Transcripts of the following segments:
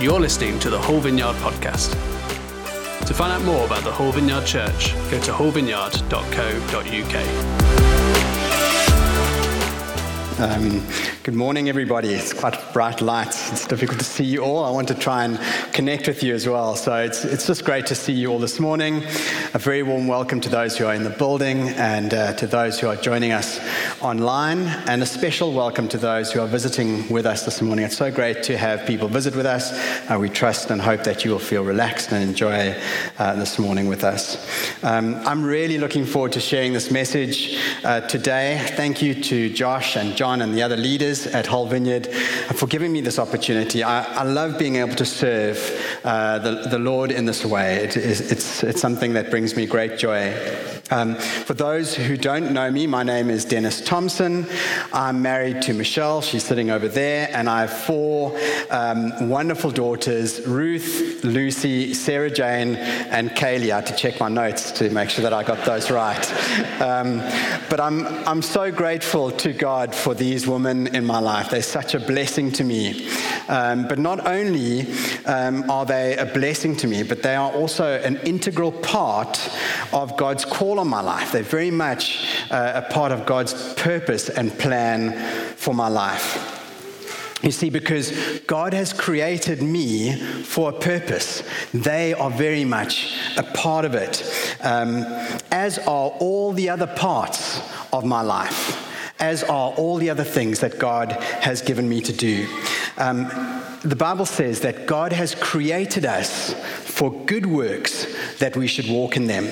You're listening to the Whole Vineyard podcast. To find out more about the Whole Vineyard Church, go to wholevineyard.co.uk. Um, good morning, everybody. It's quite bright light. It's difficult to see you all. I want to try and connect with you as well. So it's, it's just great to see you all this morning. A very warm welcome to those who are in the building and uh, to those who are joining us online, and a special welcome to those who are visiting with us this morning. It's so great to have people visit with us. Uh, we trust and hope that you will feel relaxed and enjoy uh, this morning with us. Um, I'm really looking forward to sharing this message uh, today. Thank you to Josh and John and the other leaders at Whole Vineyard for giving me this opportunity. I, I love being able to serve uh, the, the Lord in this way. It is, it's, it's something that brings me great joy. Um, for those who don't know me, my name is Denis Thompson. I'm married to Michelle. She's sitting over there. And I have four um, wonderful daughters Ruth, Lucy, Sarah Jane, and Kaylee. I had to check my notes to make sure that I got those right. Um, but I'm, I'm so grateful to God for these women in my life. They're such a blessing to me. Um, but not only um, are they a blessing to me, but they are also an integral part of God's call on my life. They're very much uh, a part of God's purpose and plan for my life. You see, because God has created me for a purpose, they are very much a part of it, um, as are all the other parts of my life, as are all the other things that God has given me to do. Um, the Bible says that God has created us for good works that we should walk in them.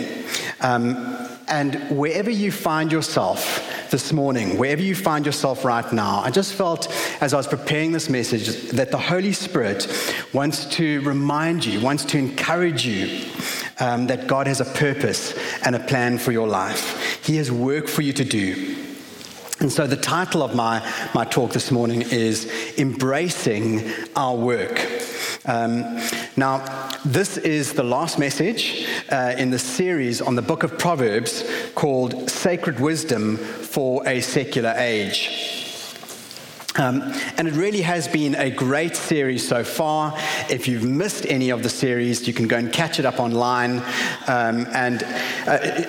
Um, and wherever you find yourself this morning, wherever you find yourself right now, I just felt as I was preparing this message that the Holy Spirit wants to remind you, wants to encourage you um, that God has a purpose and a plan for your life. He has work for you to do. And so the title of my, my talk this morning is Embracing Our Work. Um, now, this is the last message uh, in the series on the book of Proverbs called Sacred Wisdom for a Secular Age. Um, and it really has been a great series so far. If you've missed any of the series, you can go and catch it up online. Um, and uh,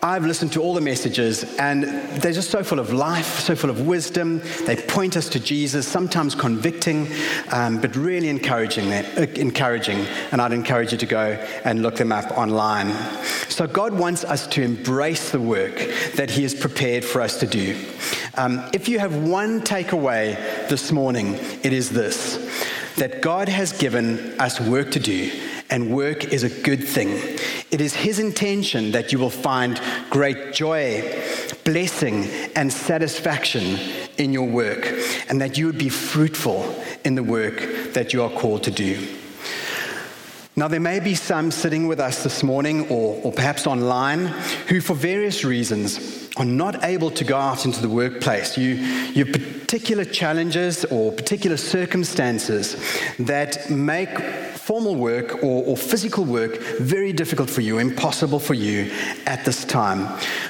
I've listened to all the messages, and they're just so full of life, so full of wisdom. They point us to Jesus, sometimes convicting, um, but really encouraging, uh, encouraging. And I'd encourage you to go and look them up online. So, God wants us to embrace the work that He has prepared for us to do. Um, if you have one takeaway this morning, it is this that God has given us work to do and work is a good thing. It is His intention that you will find great joy, blessing, and satisfaction in your work, and that you would be fruitful in the work that you are called to do. Now, there may be some sitting with us this morning or, or perhaps online who, for various reasons, are not able to go out into the workplace. You, you particular challenges or particular circumstances that make formal work or, or, physical work very difficult for you, impossible for you at this time.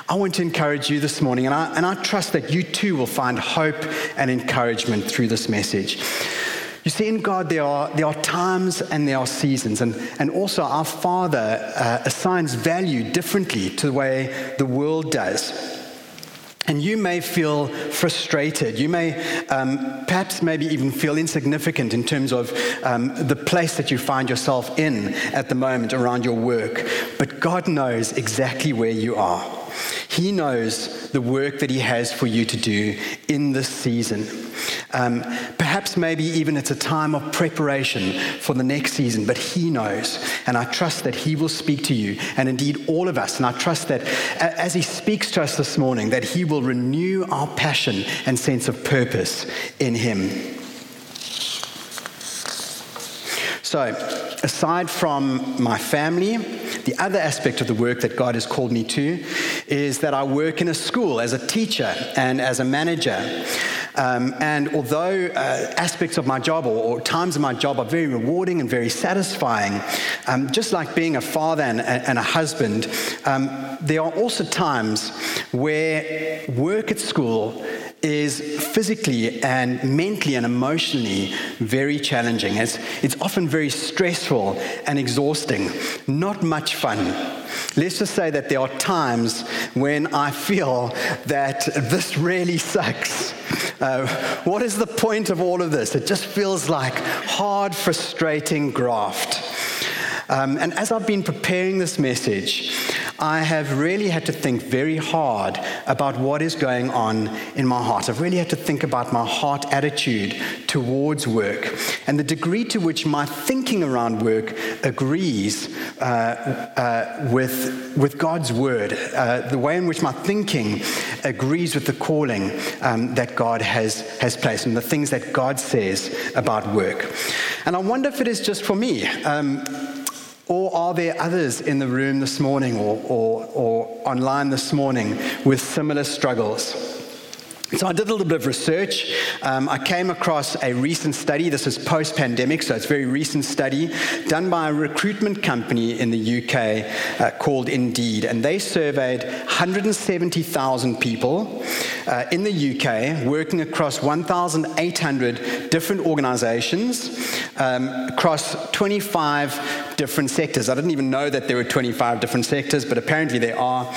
I want to encourage you this morning, and I, and I trust that you too will find hope and encouragement through this message. You see, in God, there are, there are times and there are seasons. And, and also, our Father uh, assigns value differently to the way the world does. And you may feel frustrated. You may um, perhaps maybe even feel insignificant in terms of um, the place that you find yourself in at the moment around your work. But God knows exactly where you are. He knows the work that He has for you to do in this season. Um, perhaps maybe even it's a time of preparation for the next season, but He knows. And I trust that He will speak to you, and indeed all of us. And I trust that as He speaks to us this morning, that He will renew our passion and sense of purpose in Him. So, aside from my family, the other aspect of the work that God has called me to is that I work in a school as a teacher and as a manager. Um, and although uh, aspects of my job or, or, times of my job are very rewarding and very satisfying, um, just like being a father and, and a husband, um, there are also times where work at school is physically and mentally and emotionally very challenging. It's, it's often very stressful and exhausting, not much fun. Let's just say that there are times when I feel that this really sucks. Uh, what is the point of all of this? It just feels like hard, frustrating graft. Um, and as I've been preparing this message, I have really had to think very hard about what is going on in my heart. I've really had to think about my heart attitude towards work and the degree to which my thinking around work agrees uh, uh, with, with God's word, uh, the way in which my thinking agrees with the calling um, that God has, has placed and the things that God says about work. And I wonder if it is just for me. Um, or are there others in the room this morning or, or, or online this morning with similar struggles? So I did a little bit of research. Um, I came across a recent study. This is post-pandemic, so it's a very recent study done by a recruitment company in the UK uh, called Indeed, and they surveyed 170,000 people uh, in the UK working across 1,800 different organisations um, across 25 different sectors. I didn't even know that there were 25 different sectors, but apparently there are.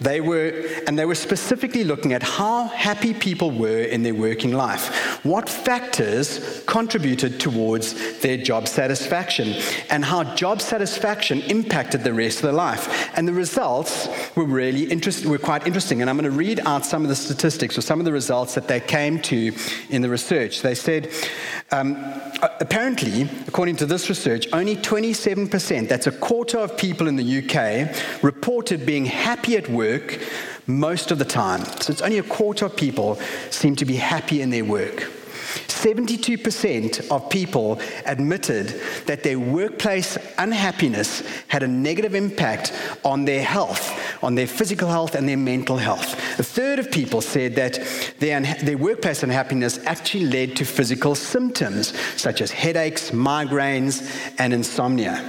They were, and they were specifically looking at how happy people were in their working life, what factors contributed towards their job satisfaction, and how job satisfaction impacted the rest of their life. And the results were really interesting, were quite interesting. And I'm going to read out some of the statistics or some of the results that they came to in the research. They said, um, apparently, according to this research, only 27 7%, that's a quarter of people in the UK, reported being happy at work most of the time. So it's only a quarter of people seem to be happy in their work. 72% of people admitted that their workplace unhappiness had a negative impact on their health, on their physical health and their mental health. A third of people said that their, their workplace unhappiness actually led to physical symptoms such as headaches, migraines, and insomnia.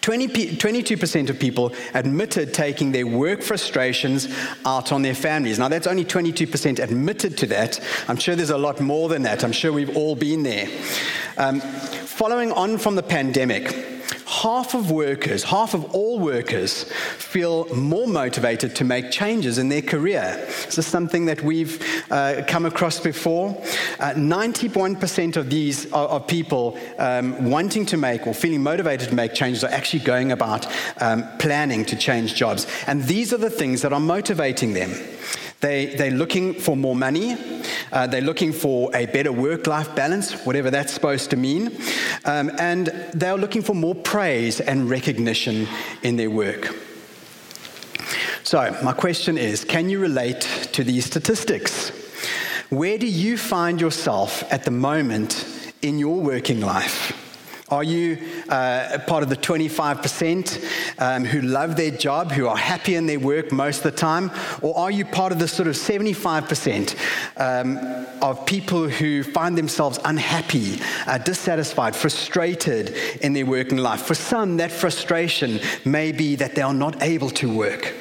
20, 22% of people admitted taking their work frustrations out on their families. Now, that's only 22% admitted to that. I'm sure there's a lot more than that. I'm sure we've all been there. Um, following on from the pandemic, half of workers, half of all workers, feel more motivated to make changes in their career. This is something that we've uh, come across before. Uh, 91% of these are, of people um, wanting to make or feeling motivated to make changes are actually going about um, planning to change jobs. And these are the things that are motivating them. They, they're looking for more money. Uh, they're looking for a better work life balance, whatever that's supposed to mean. Um, and they're looking for more praise and recognition in their work. So, my question is can you relate to these statistics? Where do you find yourself at the moment in your working life? Are you uh, part of the 25% um, who love their job, who are happy in their work most of the time? Or are you part of the sort of 75% um, of people who find themselves unhappy, uh, dissatisfied, frustrated in their working life? For some, that frustration may be that they are not able to work.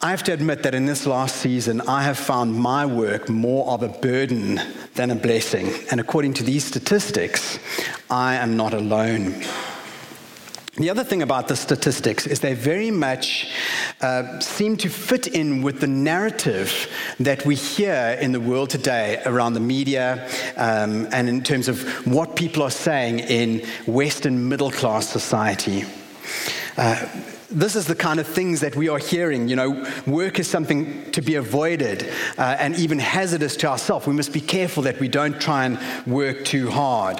I have to admit that in this last season, I have found my work more of a burden than a blessing. And according to these statistics, I am not alone. The other thing about the statistics is they very much uh, seem to fit in with the narrative that we hear in the world today around the media um, and in terms of what people are saying in Western middle class society. Uh, this is the kind of things that we are hearing. You know, work is something to be avoided uh, and even hazardous to ourselves. We must be careful that we don't try and work too hard.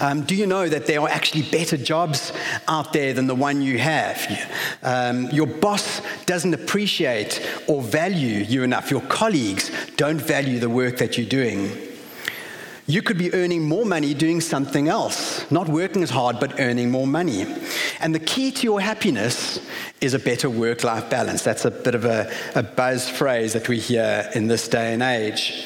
Um, do you know that there are actually better jobs out there than the one you have? Um, your boss doesn't appreciate or value you enough. Your colleagues don't value the work that you're doing. You could be earning more money doing something else, not working as hard, but earning more money. And the key to your happiness is a better work life balance. That's a bit of a, a buzz phrase that we hear in this day and age.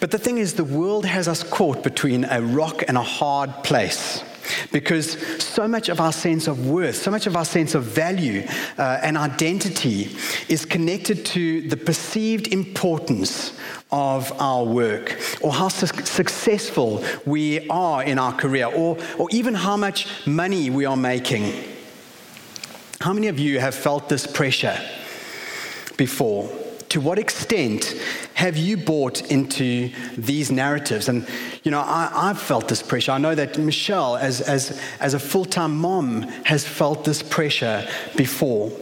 But the thing is, the world has us caught between a rock and a hard place. because so much of our sense of worth, so much of our sense of value uh, and identity is connected to the perceived importance of our work or how su- successful we are in our career or, or even how much money we are making. How many of you have felt this pressure before? To what extent have you bought into these narratives? And, you know, I, have felt this pressure. I know that Michelle, as, as, as a full time mom, has felt this pressure before.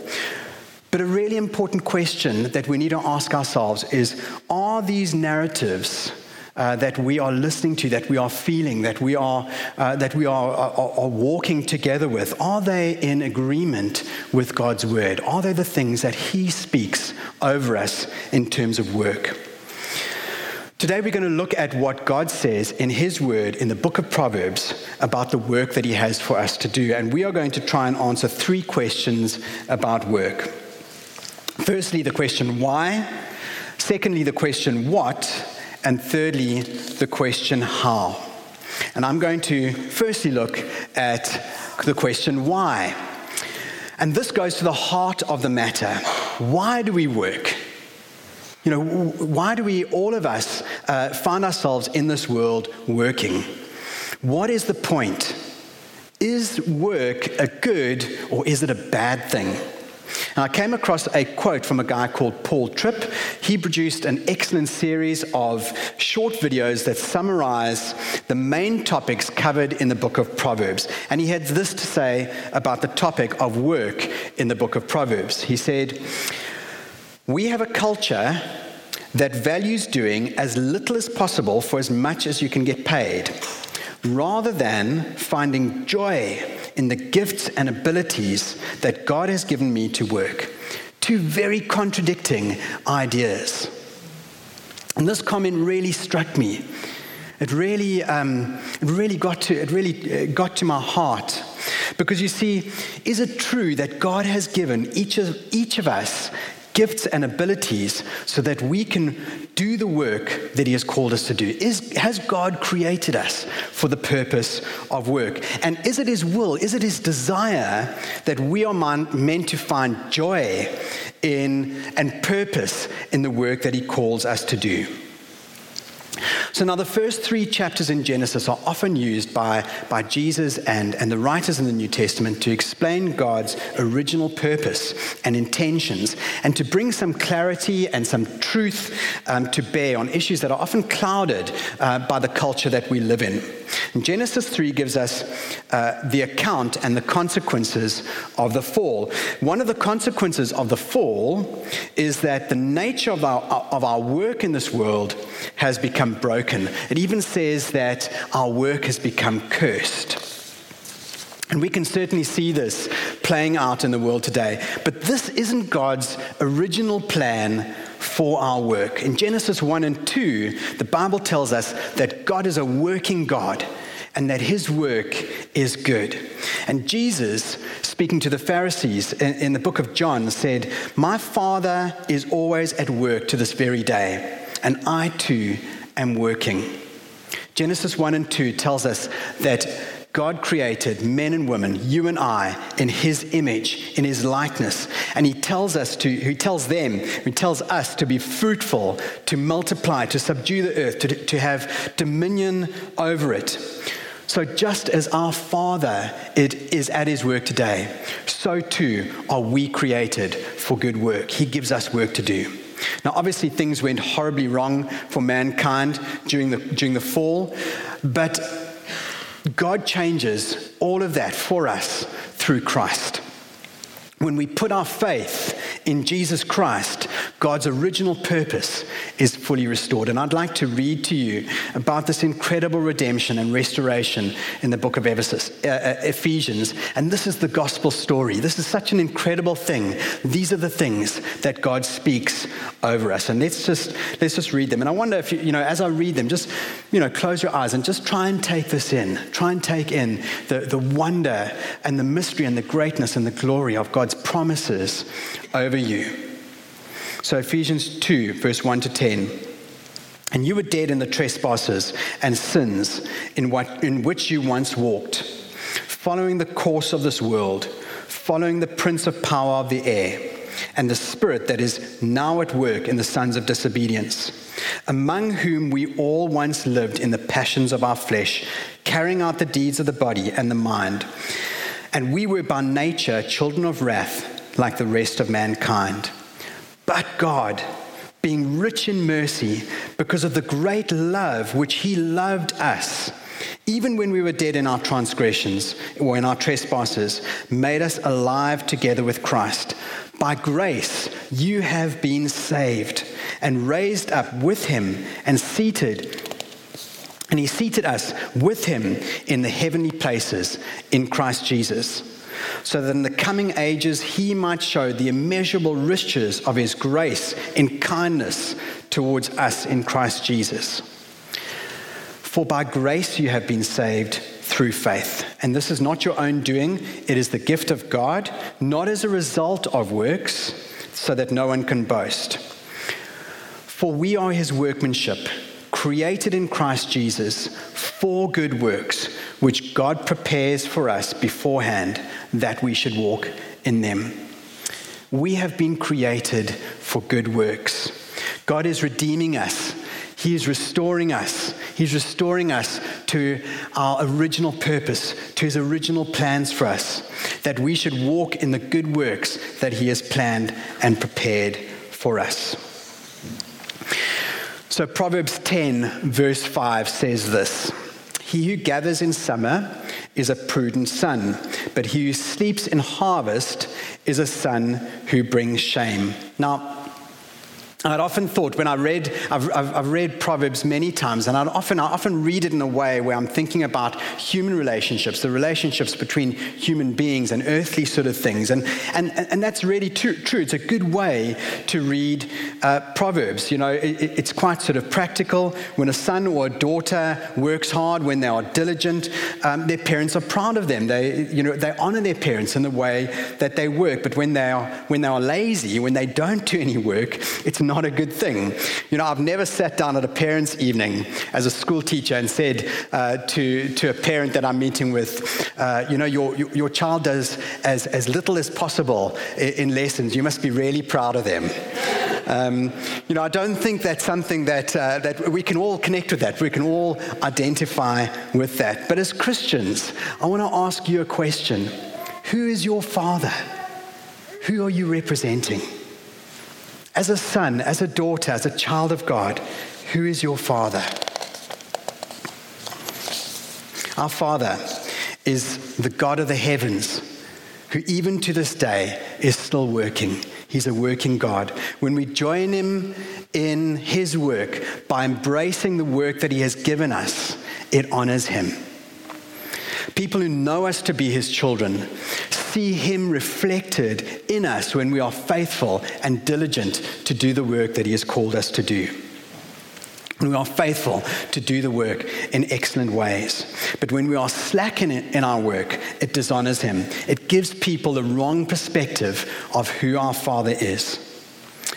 But a really important question that we need to ask ourselves is are these narratives uh, that we are listening to, that we are feeling, that we are, uh, that we are, are, are walking together with, are they in agreement with God's word? Are they the things that He speaks over us in terms of work? Today, we're going to look at what God says in His Word in the book of Proverbs about the work that He has for us to do. And we are going to try and answer three questions about work. Firstly, the question why. Secondly, the question what. And thirdly, the question how. And I'm going to firstly look at the question why. And this goes to the heart of the matter. Why do we work? You know, why do we, all of us, uh, find ourselves in this world working? What is the point? Is work a good or is it a bad thing? And I came across a quote from a guy called Paul Tripp. He produced an excellent series of short videos that summarize the main topics covered in the book of Proverbs. And he had this to say about the topic of work in the book of Proverbs. He said, We have a culture that values doing as little as possible for as much as you can get paid, rather than finding joy in the gifts and abilities that God has given me to work. Two very contradicting ideas. And this comment really struck me. It really, um, it really got to it really uh, got to my heart, because you see, is it true that God has given each of each of us gifts and abilities so that we can do the work that He has called us to do? Is, has God created us for the purpose of work? And is it His will, is it His desire that we are meant to find joy in and purpose in the work that He calls us to do? So now the first three chapters in Genesis are often used by, by Jesus and, and the writers in the New Testament to explain God's original purpose and intentions and to bring some clarity and some truth um, to bear on issues that are often clouded uh, by the culture that we live in. And Genesis 3 gives us uh, the account and the consequences of the fall. One of the consequences of the fall is that the nature of our, of our work in this world has become broken. It even says that our work has become cursed. And we can certainly see this playing out in the world today. But this isn't God's original plan for our work. In Genesis 1 and 2, the Bible tells us that God is a working God and that his work is good. And Jesus, speaking to the Pharisees in, in the book of John, said, My Father is always at work to this very day, and I too am working. Genesis 1 and 2 tells us that God created men and women, you and I, in his image, in his likeness. And he tells us to, he tells them, he tells us to be fruitful, to multiply, to subdue the earth, to, to have dominion over it. So just as our Father it is at his work today, so too are we created for good work. He gives us work to do. Now, obviously, things went horribly wrong for mankind during the, during the fall, but God changes all of that for us through Christ. When we put our faith in Jesus Christ, God's original purpose is fully restored. And I'd like to read to you about this incredible redemption and restoration in the book of uh, uh, Ephesians. And this is the gospel story. This is such an incredible thing. These are the things that God speaks over us. And let's just let's just read them. And I wonder if you, you know, as I read them, just you know, close your eyes and just try and take this in. Try and take in the, the wonder and the mystery and the greatness and the glory of God's promises over you. So, Ephesians 2, verse 1 to 10. And you were dead in the trespasses and sins in, what, in which you once walked following the course of this world, following the prince of power of the air, and the spirit that is now at work in the sons of disobedience, among whom we all once lived in the passions of our flesh, carrying out the deeds of the body and the mind. And we were by nature children of wrath, like the rest of mankind. But God, being rich in mercy, because of the great love which He loved us, even when we were dead in our transgressions or in our trespasses, made us alive together with Christ. By grace, you have been saved and raised up with Him and seated. And He seated us with Him in the heavenly places in Christ Jesus so that in the coming ages he might show the immeasurable riches of his grace in kindness towards us in Christ Jesus. For by grace you have been saved through faith. And this is not your own doing, it is the gift of God, not as a result of works, so that no one can boast. For we are his workmanship, created in Christ Jesus for good works, which God prepares for us beforehand that we should walk in them. We have been created for good works. God is redeeming us. He is restoring us. He's restoring us to our original purpose, to His original plans for us, that we should walk in the good works that He has planned and prepared for us. So, Proverbs 10, verse 5 says this He who gathers in summer is a prudent son, but he who sleeps in harvest is a son who brings shame. Now, I'd often thought when I read, I've, I've, I've, read Proverbs many times, and I'd often, I often read it in a way where I'm thinking about human relationships, the relationships between human beings and earthly sort of things. And, and, and that's really true. true. It's a good way to read uh, Proverbs. You know, it, it's quite sort of practical. When a son or a daughter works hard, when they are diligent, um, their parents are proud of them. They, you know, they honor their parents in the way that they work. But when they are, when they are lazy, when they don't do any work, it's not a good thing. You know, I've never sat down at a parents' evening as a school teacher and said uh, to, to a parent that I'm meeting with, uh, you know, your, your child does as, as little as possible in, lessons. You must be really proud of them. Um, you know, I don't think that's something that, uh, that we can all connect with that. We can all identify with that. But as Christians, I want to ask you a question Who is your father? Who are you representing? As a son, as a daughter, as a child of God, who is your father? Our father is the God of the heavens, who even to this day is still working. He's a working God. When we join him in his work by embracing the work that he has given us, it honors him. People who know us to be his children see Him reflected in us when we are faithful and diligent to do the work that He has called us to do. we are faithful to do the work in excellent ways. But when we are slack in, in our work, it dishonors Him. It gives people the wrong perspective of who our Father is.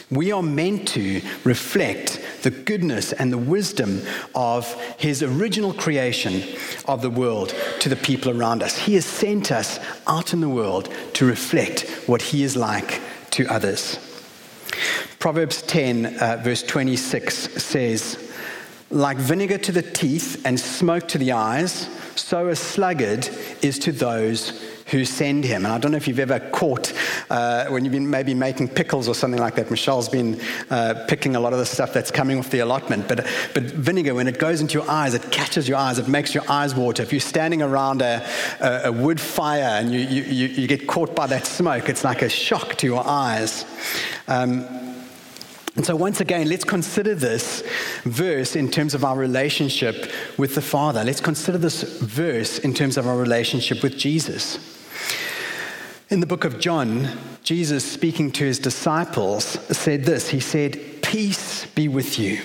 We are meant to reflect the goodness and the wisdom of His original creation of the world to the people around us. He has sent us out in the world to reflect what He is like to others. Proverbs 10, uh, verse 26 says, Like vinegar to the teeth and smoke to the eyes, so a sluggard is to those who send him. And I don't know if you've ever caught, uh, when you've been maybe making pickles or something like that. Michelle's been uh, picking a lot of the stuff that's coming off the allotment. But, but vinegar, when it goes into your eyes, it catches your eyes, it makes your eyes water. If you're standing around a, a, a wood fire and you, you, you, get caught by that smoke, it's like a shock to your eyes. Um, and so, once again, let's consider this verse in terms of our relationship with the Father. Let's consider this verse in terms of our relationship with Jesus. In the book of John, Jesus, speaking to his disciples, said this He said, Peace be with you.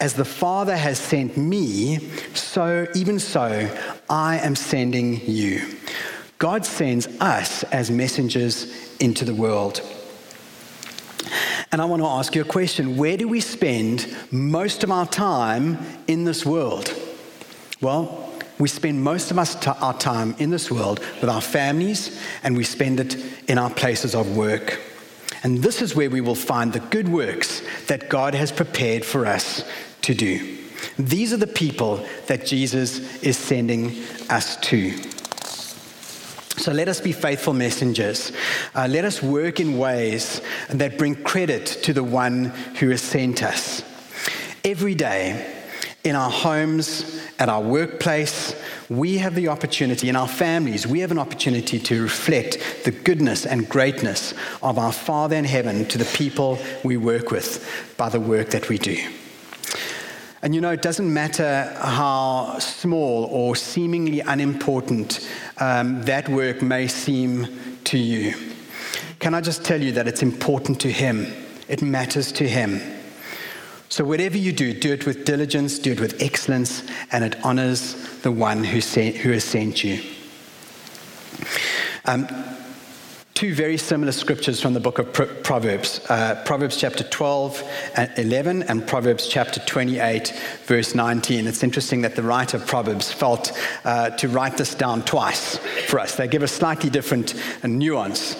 As the Father has sent me, so even so I am sending you. God sends us as messengers into the world. And I want to ask you a question Where do we spend most of our time in this world? Well, we spend most of us our time in this world with our families and we spend it in our places of work. And this is where we will find the good works that God has prepared for us to do. These are the people that Jesus is sending us to. So let us be faithful messengers. Uh, let us work in ways that bring credit to the one who has sent us. Every day, in our homes, at our workplace, we have the opportunity, in our families, we have an opportunity to reflect the goodness and greatness of our Father in heaven to the people we work with by the work that we do. And you know, it doesn't matter how small or seemingly unimportant um, that work may seem to you. Can I just tell you that it's important to Him? It matters to Him. So, whatever you do, do it with diligence, do it with excellence, and it honors the one who, sent, who has sent you. Um, two very similar scriptures from the book of Proverbs uh, Proverbs chapter 12 and 11, and Proverbs chapter 28, verse 19. It's interesting that the writer of Proverbs felt uh, to write this down twice for us. They give a slightly different nuance.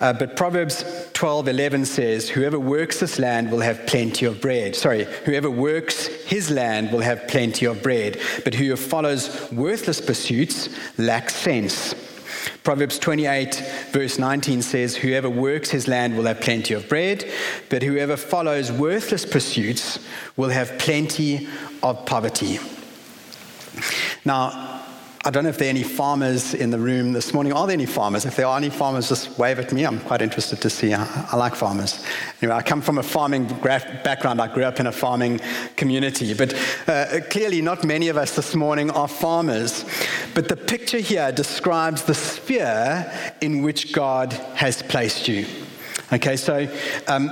Uh, but Proverbs 12, 11 says, Whoever works this land will have plenty of bread. Sorry, whoever works his land will have plenty of bread, but whoever follows worthless pursuits lacks sense. Proverbs 28, verse 19 says, Whoever works his land will have plenty of bread, but whoever follows worthless pursuits will have plenty of poverty. Now, I don't know if there are any farmers in the room this morning. Are there any farmers? If there are any farmers, just wave at me. I'm quite interested to see. I, I like farmers. Anyway, I come from a farming background. I grew up in a farming community. But uh, clearly, not many of us this morning are farmers. But the picture here describes the sphere in which God has placed you. Okay, so. Um,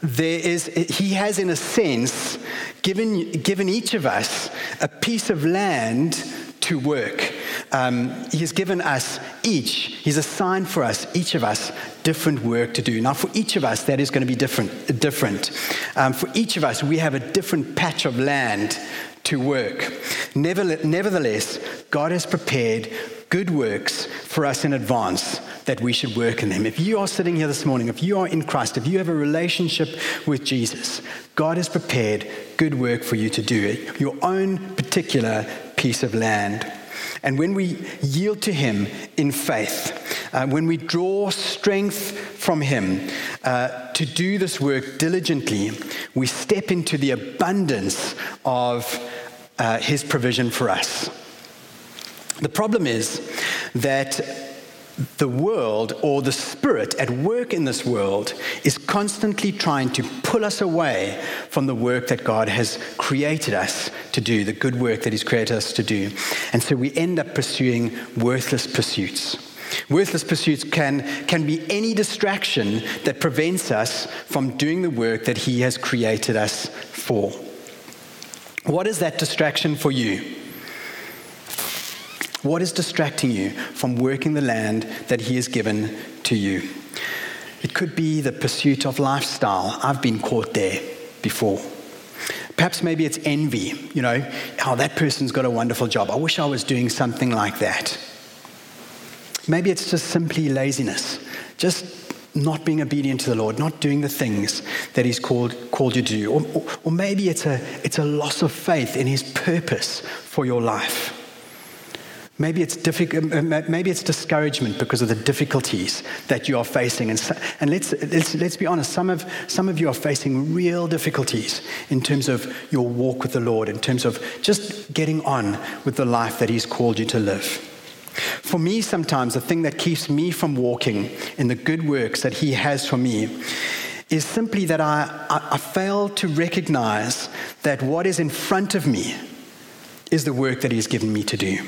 there is, he has, in a sense, given, given each of us a piece of land to work. Um, he has given us each, He's assigned for us, each of us, different work to do. Now, for each of us, that is going to be different. different. Um, for each of us, we have a different patch of land to work. Nevertheless, God has prepared good works for us in advance that we should work in them. If you are sitting here this morning, if you are in Christ, if you have a relationship with Jesus, God has prepared good work for you to do, your own particular piece of land. And when we yield to Him in faith, uh, when we draw strength from Him uh, to do this work diligently, we step into the abundance of uh, His provision for us. The problem is that the world or the spirit at work in this world is constantly trying to pull us away from the work that God has created us to do, the good work that He's created us to do. And so we end up pursuing worthless pursuits. Worthless pursuits can, can be any distraction that prevents us from doing the work that He has created us for. What is that distraction for you? What is distracting you from working the land that He has given to you? It could be the pursuit of lifestyle. I've been caught there before. Perhaps maybe it's envy, you know, oh, that person's got a wonderful job. I wish I was doing something like that. Maybe it's just simply laziness, just not being obedient to the Lord, not doing the things that He's called, called you to do. Or, or, or maybe it's a, it's a loss of faith in His purpose for your life. Maybe it's, difficult, maybe it's discouragement because of the difficulties that you are facing. And, and let's, let's, let's be honest, some of, some of you are facing real difficulties in terms of your walk with the Lord, in terms of just getting on with the life that He's called you to live. For me, sometimes the thing that keeps me from walking in the good works that He has for me is simply that I, I, I fail to recognize that what is in front of me is the work that He's given me to do.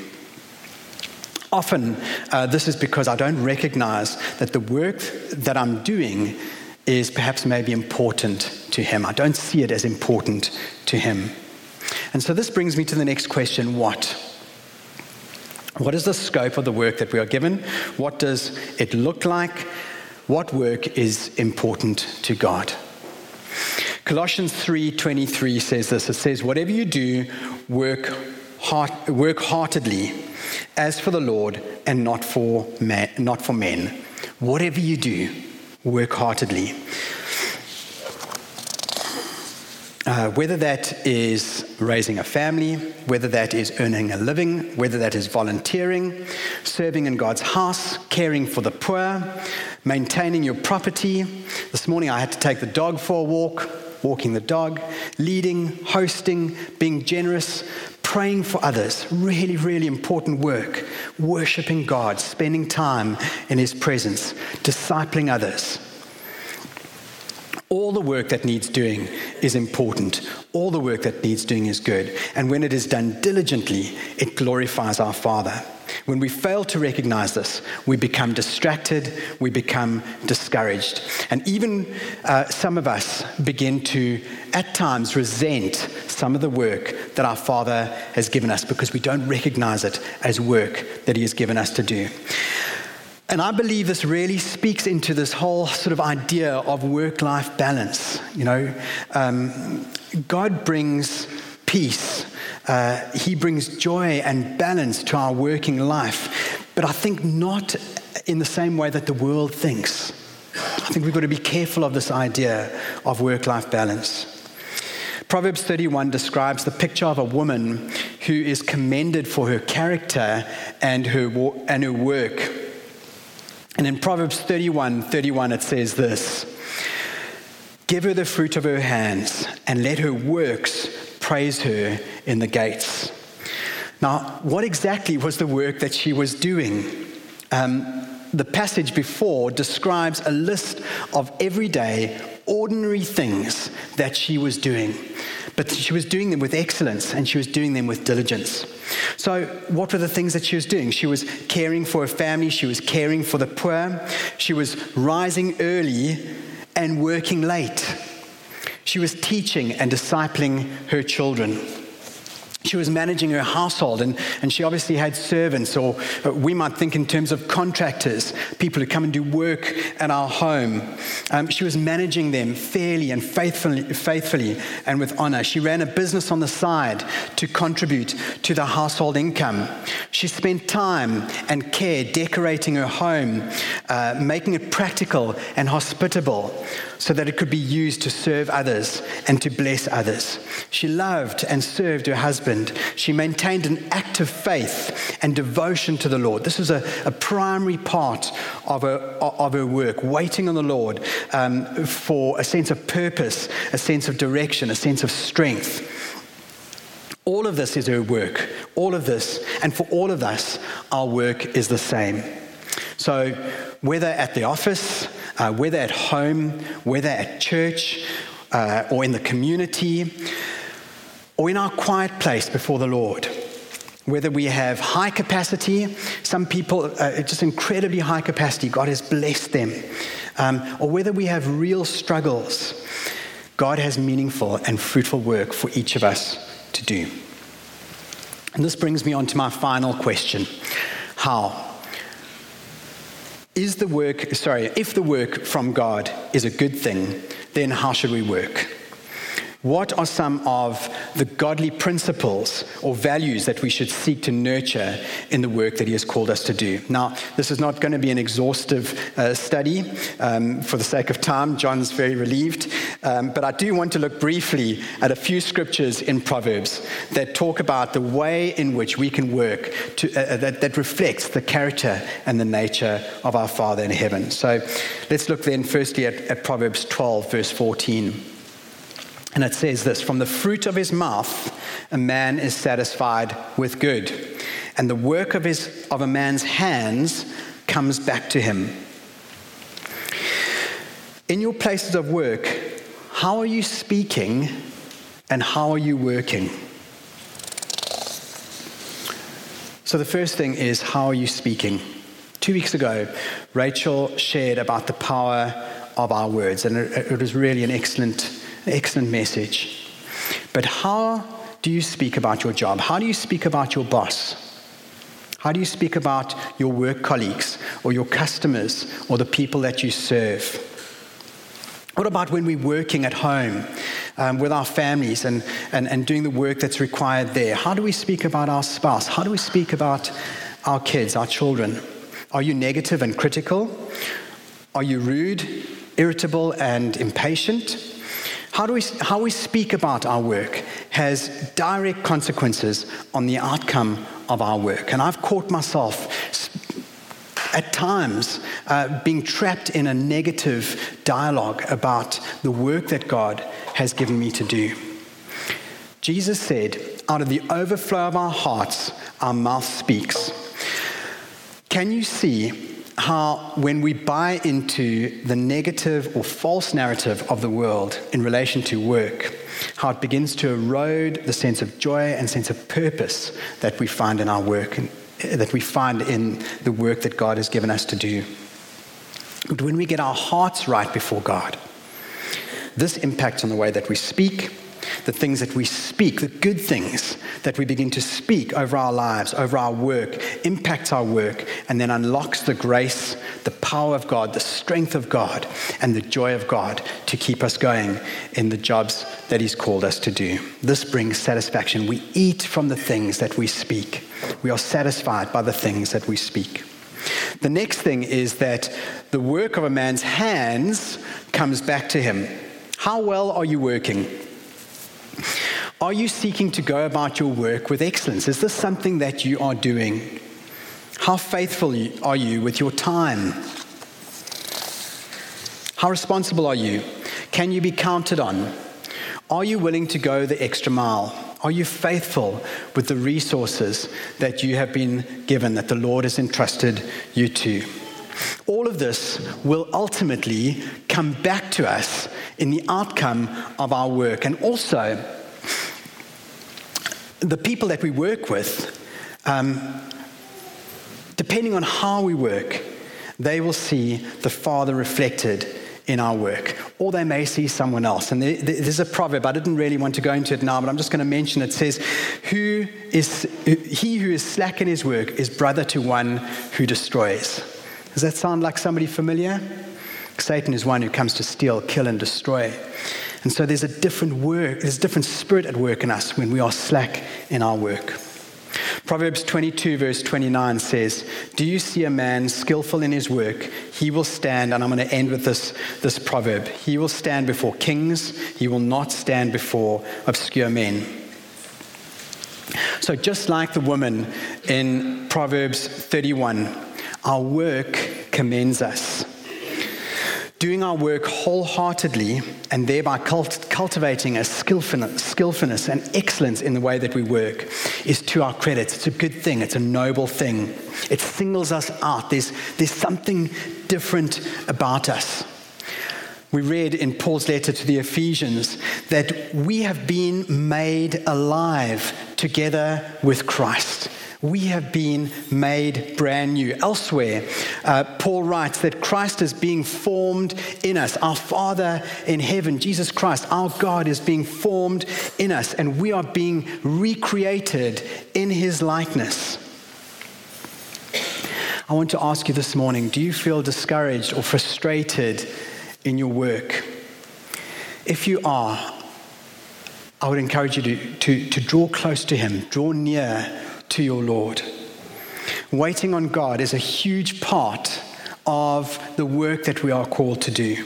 Often, uh, this is because I don't recognize that the work that I'm doing is perhaps maybe important to Him. I don't see it as important to Him. And so this brings me to the next question what? What is the scope of the work that we are given? What does it look like? What work is important to God? Colossians 3:23 says this. It says, "Whatever you do, work heart, work heartedly as for the Lord and not for, man, not for men. Whatever you do, work heartedly. Uh, whether that is raising a family, whether that is earning a living, whether that is volunteering, serving in God's house, caring for the poor, maintaining your property. This morning I had to take the dog for a walk, walking the dog, leading, hosting, being generous, praying for others. Really, really important work. Worshipping God, spending time in His presence, discipling others. All the work that needs doing is important. All the work that needs doing is good. And when it is done diligently, it glorifies our Father. When we fail to recognize this, we become distracted, we become discouraged. And even uh, some of us begin to, at times, resent some of the work that our Father has given us because we don't recognize it as work that He has given us to do. And I believe this really speaks into this whole sort of idea of work life balance. You know, um, God brings peace, uh, He brings joy and balance to our working life, but I think not in the same way that the world thinks. I think we've got to be careful of this idea of work life balance. Proverbs 31 describes the picture of a woman who is commended for her character and her, and her work and in Proverbs 31 31, it says this Give her the fruit of her hands, and let her works praise her in the gates. Now, what exactly was the work that she was doing? Um, the passage before describes a list of everyday, ordinary things that she was doing. But she was doing them with excellence and she was doing them with diligence. So, what were the things that she was doing? She was caring for her family, she was caring for the poor, she was rising early and working late. She was teaching and discipling her children she was managing her household and, and she obviously had servants or uh, we might think in terms of contractors people who come and do work at our home um, she was managing them fairly and faithfully, faithfully and with honor she ran a business on the side to contribute to the household income she spent time and care decorating her home uh, making it practical and hospitable so that it could be used to serve others and to bless others. She loved and served her husband. She maintained an active faith and devotion to the Lord. This was a, a primary part of her, of her work, waiting on the Lord um, for a sense of purpose, a sense of direction, a sense of strength. All of this is her work. All of this. And for all of us, our work is the same. So, whether at the office, uh, whether at home, whether at church, uh, or in the community, or in our quiet place before the Lord. Whether we have high capacity, some people uh, just incredibly high capacity, God has blessed them, um, or whether we have real struggles, God has meaningful and fruitful work for each of us to do. And this brings me on to my final question How? Is the work, sorry, if the work from God is a good thing, then how should we work? What are some of the godly principles or values that we should seek to nurture in the work that He has called us to do? Now, this is not going to be an exhaustive uh, study um, for the sake of time. John's very relieved. Um, but I do want to look briefly at a few scriptures in Proverbs that talk about the way in which we can work to, uh, uh that, that reflects the character and the nature of our Father in heaven. So let's look then firstly at, at Proverbs 12, verse 14. And it says this From the fruit of his mouth, a man is satisfied with good, and the work of, his, of a man's hands comes back to him. In your places of work, how are you speaking and how are you working? So, the first thing is, how are you speaking? Two weeks ago, Rachel shared about the power of our words, and it, was really an excellent excellent message. But how do you speak about your job? How do you speak about your boss? How do you speak about your work colleagues or your customers or the people that you serve? What about when we're working at home um, with our families and, and, and doing the work that's required there? How do we speak about our spouse? How do we speak about our kids, our children? Are you negative and critical? Are you rude, irritable, and impatient? How, do we, how we speak about our work has direct consequences on the outcome of our work. And I've caught myself at times uh, being trapped in a negative dialogue about the work that God has given me to do. Jesus said, Out of the overflow of our hearts, our mouth speaks. Can you see how, when we buy into the negative or false narrative of the world in relation to work, how it begins to erode the sense of joy and sense of purpose that we find in our work and eh, that we find in the work that God has given us to do. But when we get our hearts right before God, this impacts on the way that we speak, the things that we speak, the good things that we begin to speak over our lives, over our work, impacts our work, and then unlocks the grace, the power of God, the strength of God, and the joy of God to keep us going in the jobs that He's called us to do. This brings satisfaction. We eat from the things that we speak, we are satisfied by the things that we speak. The next thing is that the work of a man's hands comes back to him. How well are you working? Are you seeking to go about your work with excellence? Is this something that you are doing? How faithful are you with your time? How responsible are you? Can you be counted on? Are you willing to go the extra mile? Are you faithful with the resources that you have been given, that the Lord has entrusted you to? All of this will ultimately come back to us in the outcome of our work. And also, the people that we work with, um, depending on how we work, they will see the Father reflected in our work, or they may see someone else. And there's a proverb, I didn't really want to go into it now, but I'm just going to mention it. says, who is, He who is slack in his work is brother to one who destroys. Does that sound like somebody familiar? Satan is one who comes to steal, kill, and destroy. And so there's a different work, there's a different spirit at work in us when we are slack in our work. Proverbs 22, verse 29 says, Do you see a man skillful in his work? He will stand, and I'm going to end with this, this proverb. He will stand before kings, he will not stand before obscure men. So, just like the woman in Proverbs 31, our work commends us doing our work wholeheartedly and thereby cult- cultivating a skillfulness, skillfulness and excellence in the way that we work is to our credit. It's a good thing, it's a noble thing. It singles us out. There's, there's something different about us. We read in Paul's letter to the Ephesians that we have been made alive together with Christ we have been made brand new. Elsewhere, uh, Paul writes that Christ is being formed in us. Our Father in heaven, Jesus Christ, our God, is being formed in us, and we are being recreated in his likeness. I want to ask you this morning do you feel discouraged or frustrated in your work? If you are, I would encourage you to, to, to draw close to him, draw near to your Lord. Waiting on God is a huge part of the work that we are called to do.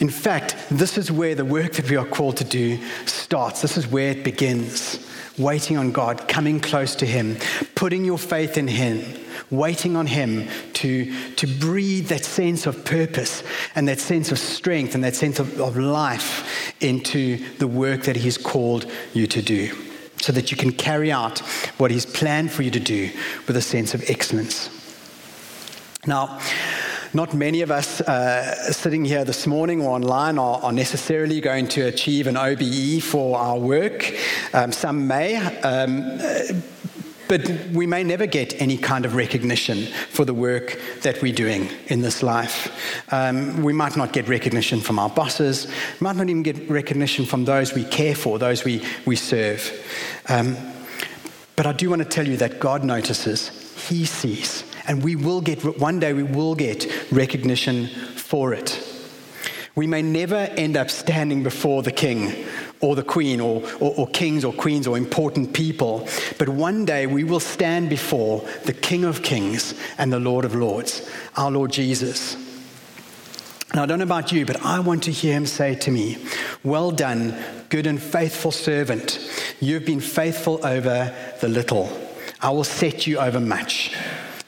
In fact, this is where the work that we are called to do starts. This is where it begins. Waiting on God, coming close to Him, putting your faith in Him, waiting on Him to, to breathe that sense of purpose and that sense of strength and that sense of, of life into the work that He's called you to do so that you can carry out what He's planned for you to do with a sense of excellence. Now, not many of us uh, sitting here this morning or online are, are, necessarily going to achieve an OBE for our work. Um, some may. Um, but we may never get any kind of recognition for the work that we're doing in this life. Um, we might not get recognition from our bosses, might not even get recognition from those we care for, those we, we serve. Um, but I do want to tell you that God notices, He sees, and we will get, one day we will get recognition for it. We may never end up standing before the king or the queen or, or, or, kings or queens or important people, but one day we will stand before the King of Kings and the Lord of Lords, our Lord Jesus. Now, I don't know about you, but I want to hear him say to me, Well done, good and faithful servant. You've been faithful over the little. I will set you over much.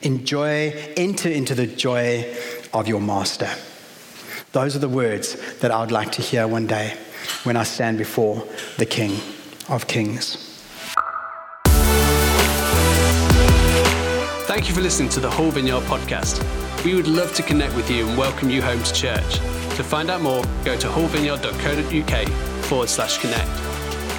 Enjoy, enter into the joy of your master. Those are the words that I would like to hear one day when I stand before the King of Kings. Thank you for listening to the Hull Vineyard podcast. We would love to connect with you and welcome you home to church. To find out more, go to hullvineyard.co.uk forward slash connect.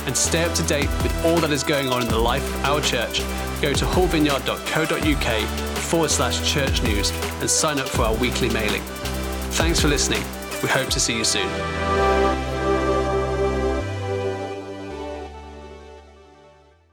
And stay up to date with all that is going on in the life of our church, go to hullvineyard.co.uk forward slash church news and sign up for our weekly mailing. Thanks for listening. We hope to see you soon.